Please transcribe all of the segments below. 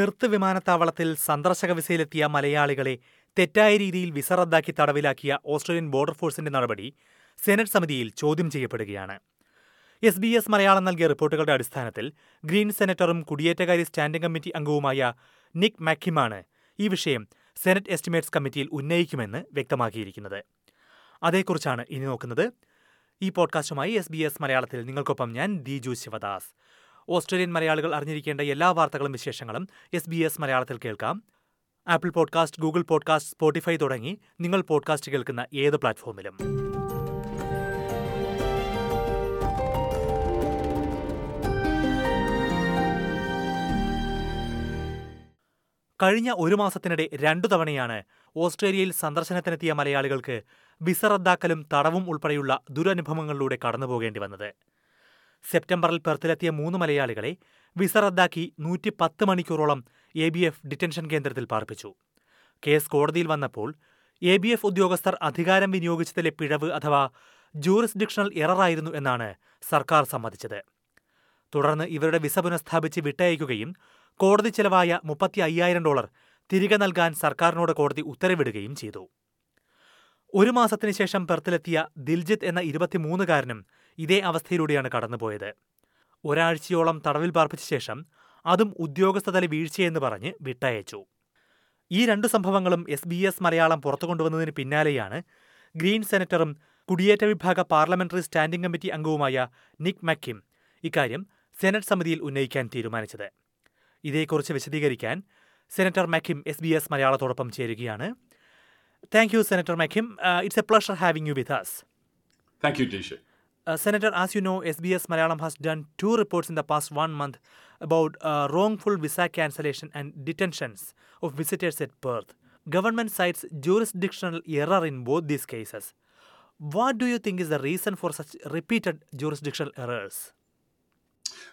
Perth വിമാനത്താവളത്തിൽ സന്ദർശക വിസയിലെത്തിയ മലയാളികളെ തെറ്റായ രീതിയിൽ വിസ റദ്ദാക്കി തടവിലാക്കിയ ഓസ്ട്രേലിയൻ ബോർഡർ ഫോഴ്സിന്റെ നടപടി സെനറ്റ് സമിതിയിൽ ചോദ്യം ചെയ്യപ്പെടുകയാണ്. എസ് ബി എസ് മലയാളം നൽകിയ റിപ്പോർട്ടുകളുടെ അടിസ്ഥാനത്തിൽ ഗ്രീൻ സെനറ്ററും കുടിയേറ്റകാര്യ സ്റ്റാൻഡിംഗ് കമ്മിറ്റി അംഗവുമായ നിക് മാക്കിമാണ് ഈ വിഷയം സെനറ്റ് എസ്റ്റിമേറ്റ്സ് കമ്മിറ്റിയിൽ ഉന്നയിക്കുമെന്ന് വ്യക്തമാക്കിയിരിക്കുന്നത്. അതേക്കുറിച്ചാണ് ഇനി നോക്കുന്നത്. ഈ പോഡ്കാസ്റ്റുമായി എസ് ബി എസ് മലയാളത്തിൽ നിങ്ങൾക്കൊപ്പം ഞാൻ ദിജു ശിവദാസ്. ഓസ്ട്രേലിയൻ മലയാളികൾ അറിഞ്ഞിരിക്കേണ്ട എല്ലാ വാർത്തകളും വിശേഷങ്ങളും എസ് ബി എസ് മലയാളത്തിൽ കേൾക്കാം. Apple podcast Google podcast Spotify തുടങ്ങി നിങ്ങൾ പോഡ്കാസ്റ്റ് കേൾക്കുന്ന ഏത് പ്ലാറ്റ്ഫോമിലും. കഴിഞ്ഞ ഒരു മാസത്തിനിടെ രണ്ടു തവണയാണ് ഓസ്ട്രേലിയയിൽ സന്ദർശനത്തിനെത്തിയ മലയാളികൾക്ക് വിസ റദ്ദാക്കലും തടവും ഉൾപ്പെടെയുള്ള ദുരനുഭവങ്ങളിലൂടെ കടന്നുപോകേണ്ടി വന്നത്. സെപ്റ്റംബറിൽ പെർത്തിലെത്തിയ മൂന്ന് മലയാളികളെ വിസ റദ്ദാക്കി നൂറ്റി പത്ത് മണിക്കൂറോളം എ ബി എഫ് ഡിറ്റൻഷൻ കേന്ദ്രത്തിൽ പാർപ്പിച്ചു. കേസ് കോടതിയിൽ വന്നപ്പോൾ എ ബി എഫ് ഉദ്യോഗസ്ഥർ അധികാരം വിനിയോഗിച്ചതിലെ പിഴവ് അഥവാ ജൂറിസ്ഡിക്ഷണൽ എററായിരുന്നു എന്നാണ് സർക്കാർ സമ്മതിച്ചത്. തുടർന്ന് ഇവരുടെ വിസ പുനഃസ്ഥാപിച്ച് വിട്ടയക്കുകയും കോടതി ചെലവായ മുപ്പത്തി അയ്യായിരം ഡോളർ തിരികെ നൽകാൻ സർക്കാരിനോട് കോടതി ഉത്തരവിടുകയും ചെയ്തു. ഒരു മാസത്തിന് ശേഷം പെർത്തിലെത്തിയ ദിൽജിത്ത് എന്ന ഇരുപത്തിമൂന്നുകാരനും ഇതേ അവസ്ഥയിലൂടെയാണ് കടന്നുപോയത്. ഒരാഴ്ചയോളം തടവിൽ പാർപ്പിച്ച ശേഷം അതും ഉദ്യോഗസ്ഥതല വീഴ്ചയെന്ന് പറഞ്ഞ് വിട്ടയച്ചു. ഈ രണ്ട് സംഭവങ്ങളും എസ് ബി എസ് മലയാളം പുറത്തു കൊണ്ടുവന്നതിന് പിന്നാലെയാണ് ഗ്രീൻ സെനറ്ററും കുടിയേറ്റ വിഭാഗ പാർലമെന്ററി സ്റ്റാൻഡിംഗ് കമ്മിറ്റി അംഗവുമായ നിക് മക്കിം ഇക്കാര്യം സെനറ്റ് സമിതിയിൽ ഉന്നയിക്കാൻ തീരുമാനിച്ചത്. ഇതേക്കുറിച്ച് വിശദീകരിക്കാൻ senator McKim S B S മലയാളത്തോടൊപ്പം ചേരുകയാണ് Thank you, Senator McKim. Uh, it's a pleasure having you with us. Thank you, Deeju. Uh, Senator, as you know, SBS Malayalam has done two reports in the past one month about uh, wrongful visa cancellation and detentions of visitors at Perth. Government cites jurisdictional error in both these cases. What do you think is the reason for such repeated jurisdictional errors?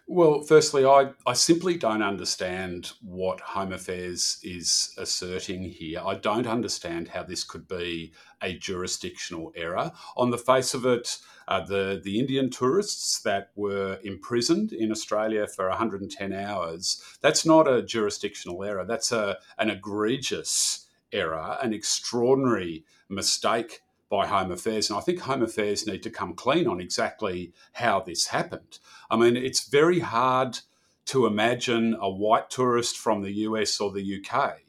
Well, firstly, I, I simply don't understand what Home Affairs is asserting here. I don't understand how this could be a jurisdictional error. On the face of it, uh, the, the Indian tourists that were imprisoned in Australia for 110 hours, that's not a jurisdictional error. That's a, an egregious error, an extraordinary mistake by Home Affairs. And I think Home Affairs need to come clean on exactly how this happened. I mean, it's very hard to imagine a white tourist from the US or the UK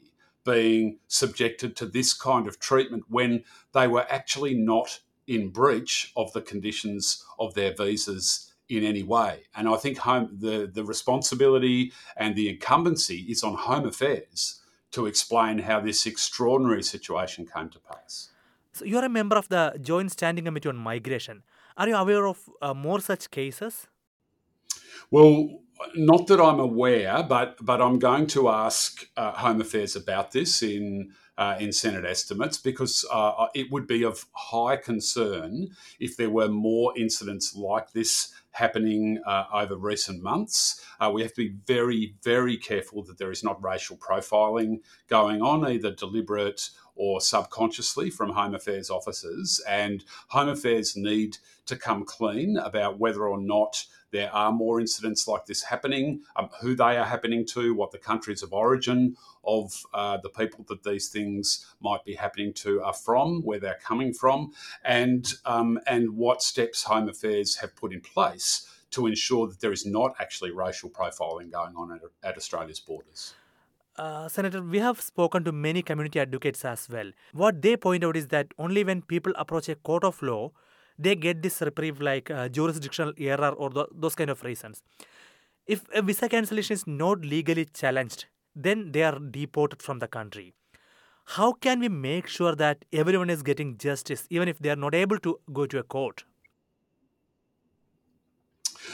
being subjected to this kind of treatment when they were actually not in breach of the conditions of their visas in any way. And I think home, the, the responsibility and the incumbency is on Home Affairs to explain how this extraordinary situation came to pass. So, you're a member of the Joint Standing Committee on Migration. Are you aware of uh, more such cases? Well, not that I'm aware, but but I'm going to ask uh, Home Affairs about this in uh, in Senate estimates because uh, it would be of high concern if there were more incidents like this happening uh, over recent months. Uh, we have to be very, very careful that there is not racial profiling going on, either deliberate or subconsciously from Home Affairs officers. And Home Affairs need to come clean about whether or not there are more incidents like this happening, um, who they are happening to, what the countries of origin of uh, the people that these things might be happening to are from, where they're coming from, and um, and what steps Home Affairs have put in place to ensure that there is not actually racial profiling going on at, at Australia's borders. Uh, Senator, we have spoken to many community advocates as well. What they point out is that only when people approach a court of law, they get this reprieve like uh, jurisdictional error or th- those kind of reasons. If a visa cancellation is not legally challenged, then they are deported from the country. How can we make sure that everyone is getting justice even if they are not able to go to a court?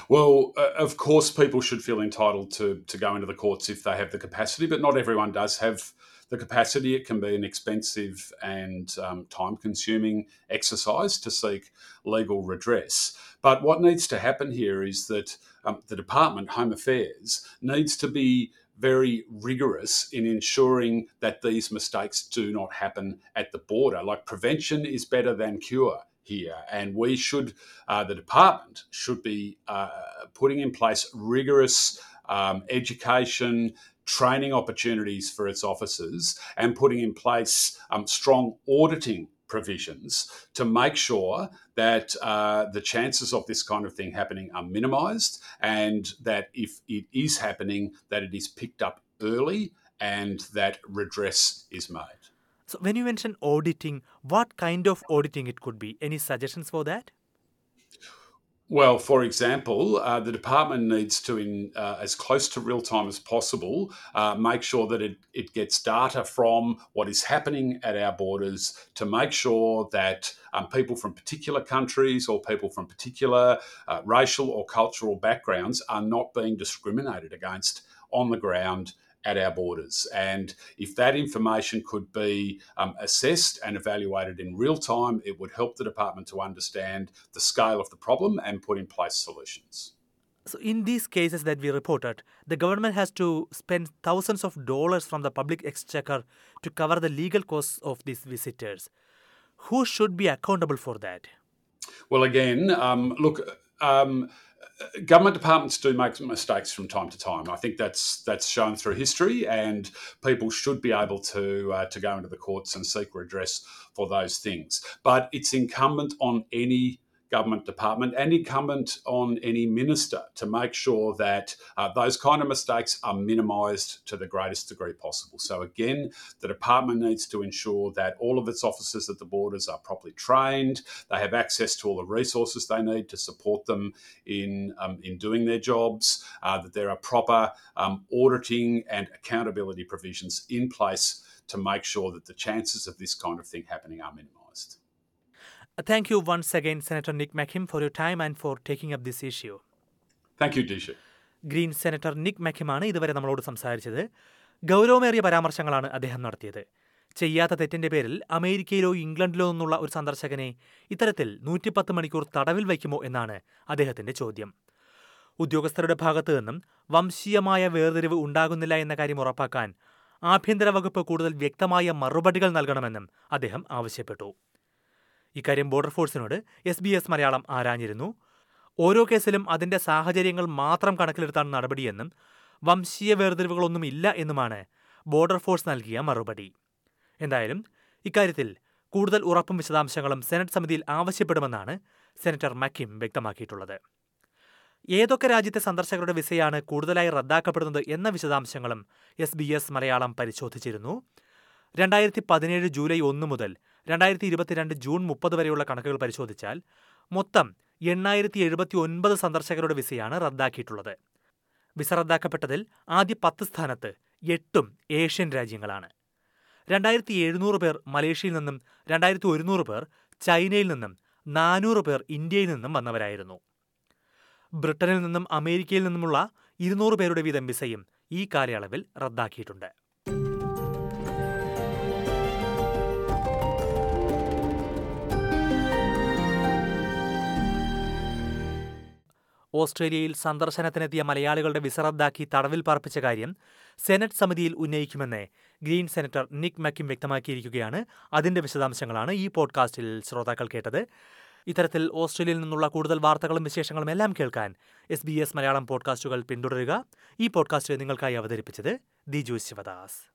Well, uh, of course, people should feel entitled to, to go into the courts if they have the capacity, but not everyone does have the capacity. It can be an expensive and um, time consuming exercise to seek legal redress. But what needs to happen here is that um, the Department, Home Affairs, needs to be very rigorous in ensuring that these mistakes do not happen at the border. Like prevention is better than cure here, and we should, uh, the department should be uh, putting in place rigorous um, education, training opportunities for its officers and putting in place um, strong auditing provisions to make sure that uh, the chances of this kind of thing happening are minimised and that if it is happening, that it is picked up early and that redress is made. So, when you mention auditing, what kind of auditing it could be? Any suggestions for that? Well, for example, uh, the department needs to, in uh, as close to real time as possible, uh, make sure that it, it gets data from what is happening at our borders to make sure that um, people from particular countries or people from particular uh, racial or cultural backgrounds are not being discriminated against on the ground at our borders. And if that information could be um, assessed and evaluated in real time, it would help the department to understand the scale of the problem and put in place solutions. So, in these cases that we reported, the government has to spend thousands of dollars from the public exchequer to cover the legal costs of these visitors. Who should be accountable for that? Well, again, um, look, um, government departments do make mistakes from time to time. I think that's that's shown through history, and people should be able to uh, to go into the courts and seek redress for those things. But it's incumbent on any government department and incumbent on any minister to make sure that uh, those kind of mistakes are minimised to the greatest degree possible. So, again, the department needs to ensure that all of its officers at the borders are properly trained, they have access to all the resources they need to support them in, um, in doing their jobs, uh, that there are proper um, auditing and accountability provisions in place to make sure that the chances of this kind of thing happening are minimised. Thank you once again, Senator Nick McKim, for your time and for taking up this issue. Thank you, Disha. Green senator Nick മെക്കിമാണ് ഇതുവരെ നമ്മളോട് സംസാരിച്ചത് ഗൗരവമേറിയ പരാമർശങ്ങളാണ് അദ്ദേഹം നടത്തിയത് ചെയ്യാത്ത തെറ്റിന്റെ പേരിൽ അമേരിക്കയിലോ ഇംഗ്ലണ്ടിലോ നിന്നുള്ള ഒരു സന്ദർശകനെ ഇത്തരത്തിൽ നൂറ്റിപ്പത്ത് മണിക്കൂർ തടവിൽ വയ്ക്കുമോ എന്നാണ് അദ്ദേഹത്തിന്റെ ചോദ്യം ഉദ്യോഗസ്ഥരുടെ ഭാഗത്തു നിന്നും വംശീയമായ വേർതിരിവ് ഉണ്ടാകുന്നില്ല എന്ന കാര്യം ഉറപ്പാക്കാൻ ആഭ്യന്തര വകുപ്പ് കൂടുതൽ വ്യക്തമായ മറുപടികൾ നൽകണമെന്നും അദ്ദേഹം ആവശ്യപ്പെട്ടു ഇക്കാര്യം ബോർഡർ ഫോഴ്സിനോട് എസ് ബി എസ് മലയാളം ആരാഞ്ഞിരുന്നു. ഓരോ കേസിലും അതിന്റെ സാഹചര്യങ്ങൾ മാത്രം കണക്കിലെടുത്താണ് നടപടിയെന്നും വംശീയ വേർതിരിവുകളൊന്നും ഇല്ല എന്നുമാണ് ബോർഡർ ഫോഴ്സ് നൽകിയ മറുപടി. എന്തായാലും ഇക്കാര്യത്തിൽ കൂടുതൽ ഉറപ്പും വിശദാംശങ്ങളും സെനറ്റ് സമിതിയിൽ ആവശ്യപ്പെടുമെന്നാണ് സെനറ്റർ മക്കിം വ്യക്തമാക്കിയിട്ടുള്ളത്. ഏതൊക്കെ രാജ്യത്തെ സന്ദർശകരുടെ വിസയാണ് കൂടുതലായി റദ്ദാക്കപ്പെടുന്നത് എന്ന വിശദാംശങ്ങളും എസ് ബി എസ് മലയാളം പരിശോധിച്ചിരുന്നു. രണ്ടായിരത്തി പതിനേഴ് ജൂലൈ ഒന്ന് മുതൽ രണ്ടായിരത്തി ഇരുപത്തിരണ്ട് ജൂൺ മുപ്പത് വരെയുള്ള കണക്കുകൾ പരിശോധിച്ചാൽ മൊത്തം എണ്ണായിരത്തി എഴുപത്തി ഒൻപത് സന്ദർശകരുടെ വിസയാണ് റദ്ദാക്കിയിട്ടുള്ളത്. വിസ റദ്ദാക്കപ്പെട്ടതിൽ ആദ്യ പത്ത് സ്ഥാനത്ത് എട്ടും ഏഷ്യൻ രാജ്യങ്ങളാണ്. രണ്ടായിരത്തി എഴുന്നൂറ് പേർ മലേഷ്യയിൽ നിന്നും രണ്ടായിരത്തി ഒരുന്നൂറ് പേർ ചൈനയിൽ നിന്നും നാനൂറ് പേർ ഇന്ത്യയിൽ നിന്നും വന്നവരായിരുന്നു. ബ്രിട്ടനിൽ നിന്നും അമേരിക്കയിൽ നിന്നുമുള്ള ഇരുന്നൂറ് പേരുടെ വീതം വിസയും ഈ കാലയളവിൽ റദ്ദാക്കിയിട്ടുണ്ട്. ഓസ്ട്രേലിയയിൽ സന്ദർശനത്തിനെത്തിയ മലയാളികളുടെ വിസ റദ്ദാക്കി തടവിൽ പാർപ്പിച്ച കാര്യം സെനറ്റ് സമിതിയിൽ ഉന്നയിക്കുമെന്ന് ഗ്രീൻ സെനറ്റർ നിക് മക്കിം വ്യക്തമാക്കിയിരിക്കുകയാണ്. അതിന്റെ വിശദാംശങ്ങളാണ് ഈ പോഡ്കാസ്റ്റിൽ ശ്രോതാക്കൾ കേട്ടത്. ഇത്തരത്തിൽ ഓസ്ട്രേലിയയിൽ നിന്നുള്ള കൂടുതൽ വാർത്തകളും വിശേഷങ്ങളും എല്ലാം കേൾക്കാൻ എസ് ബി എസ് മലയാളം പോഡ്കാസ്റ്റുകൾ പിന്തുടരുക. ഈ പോഡ്കാസ്റ്റ് നിങ്ങൾക്കായി അവതരിപ്പിച്ചത് ദിജു ശിവദാസ്.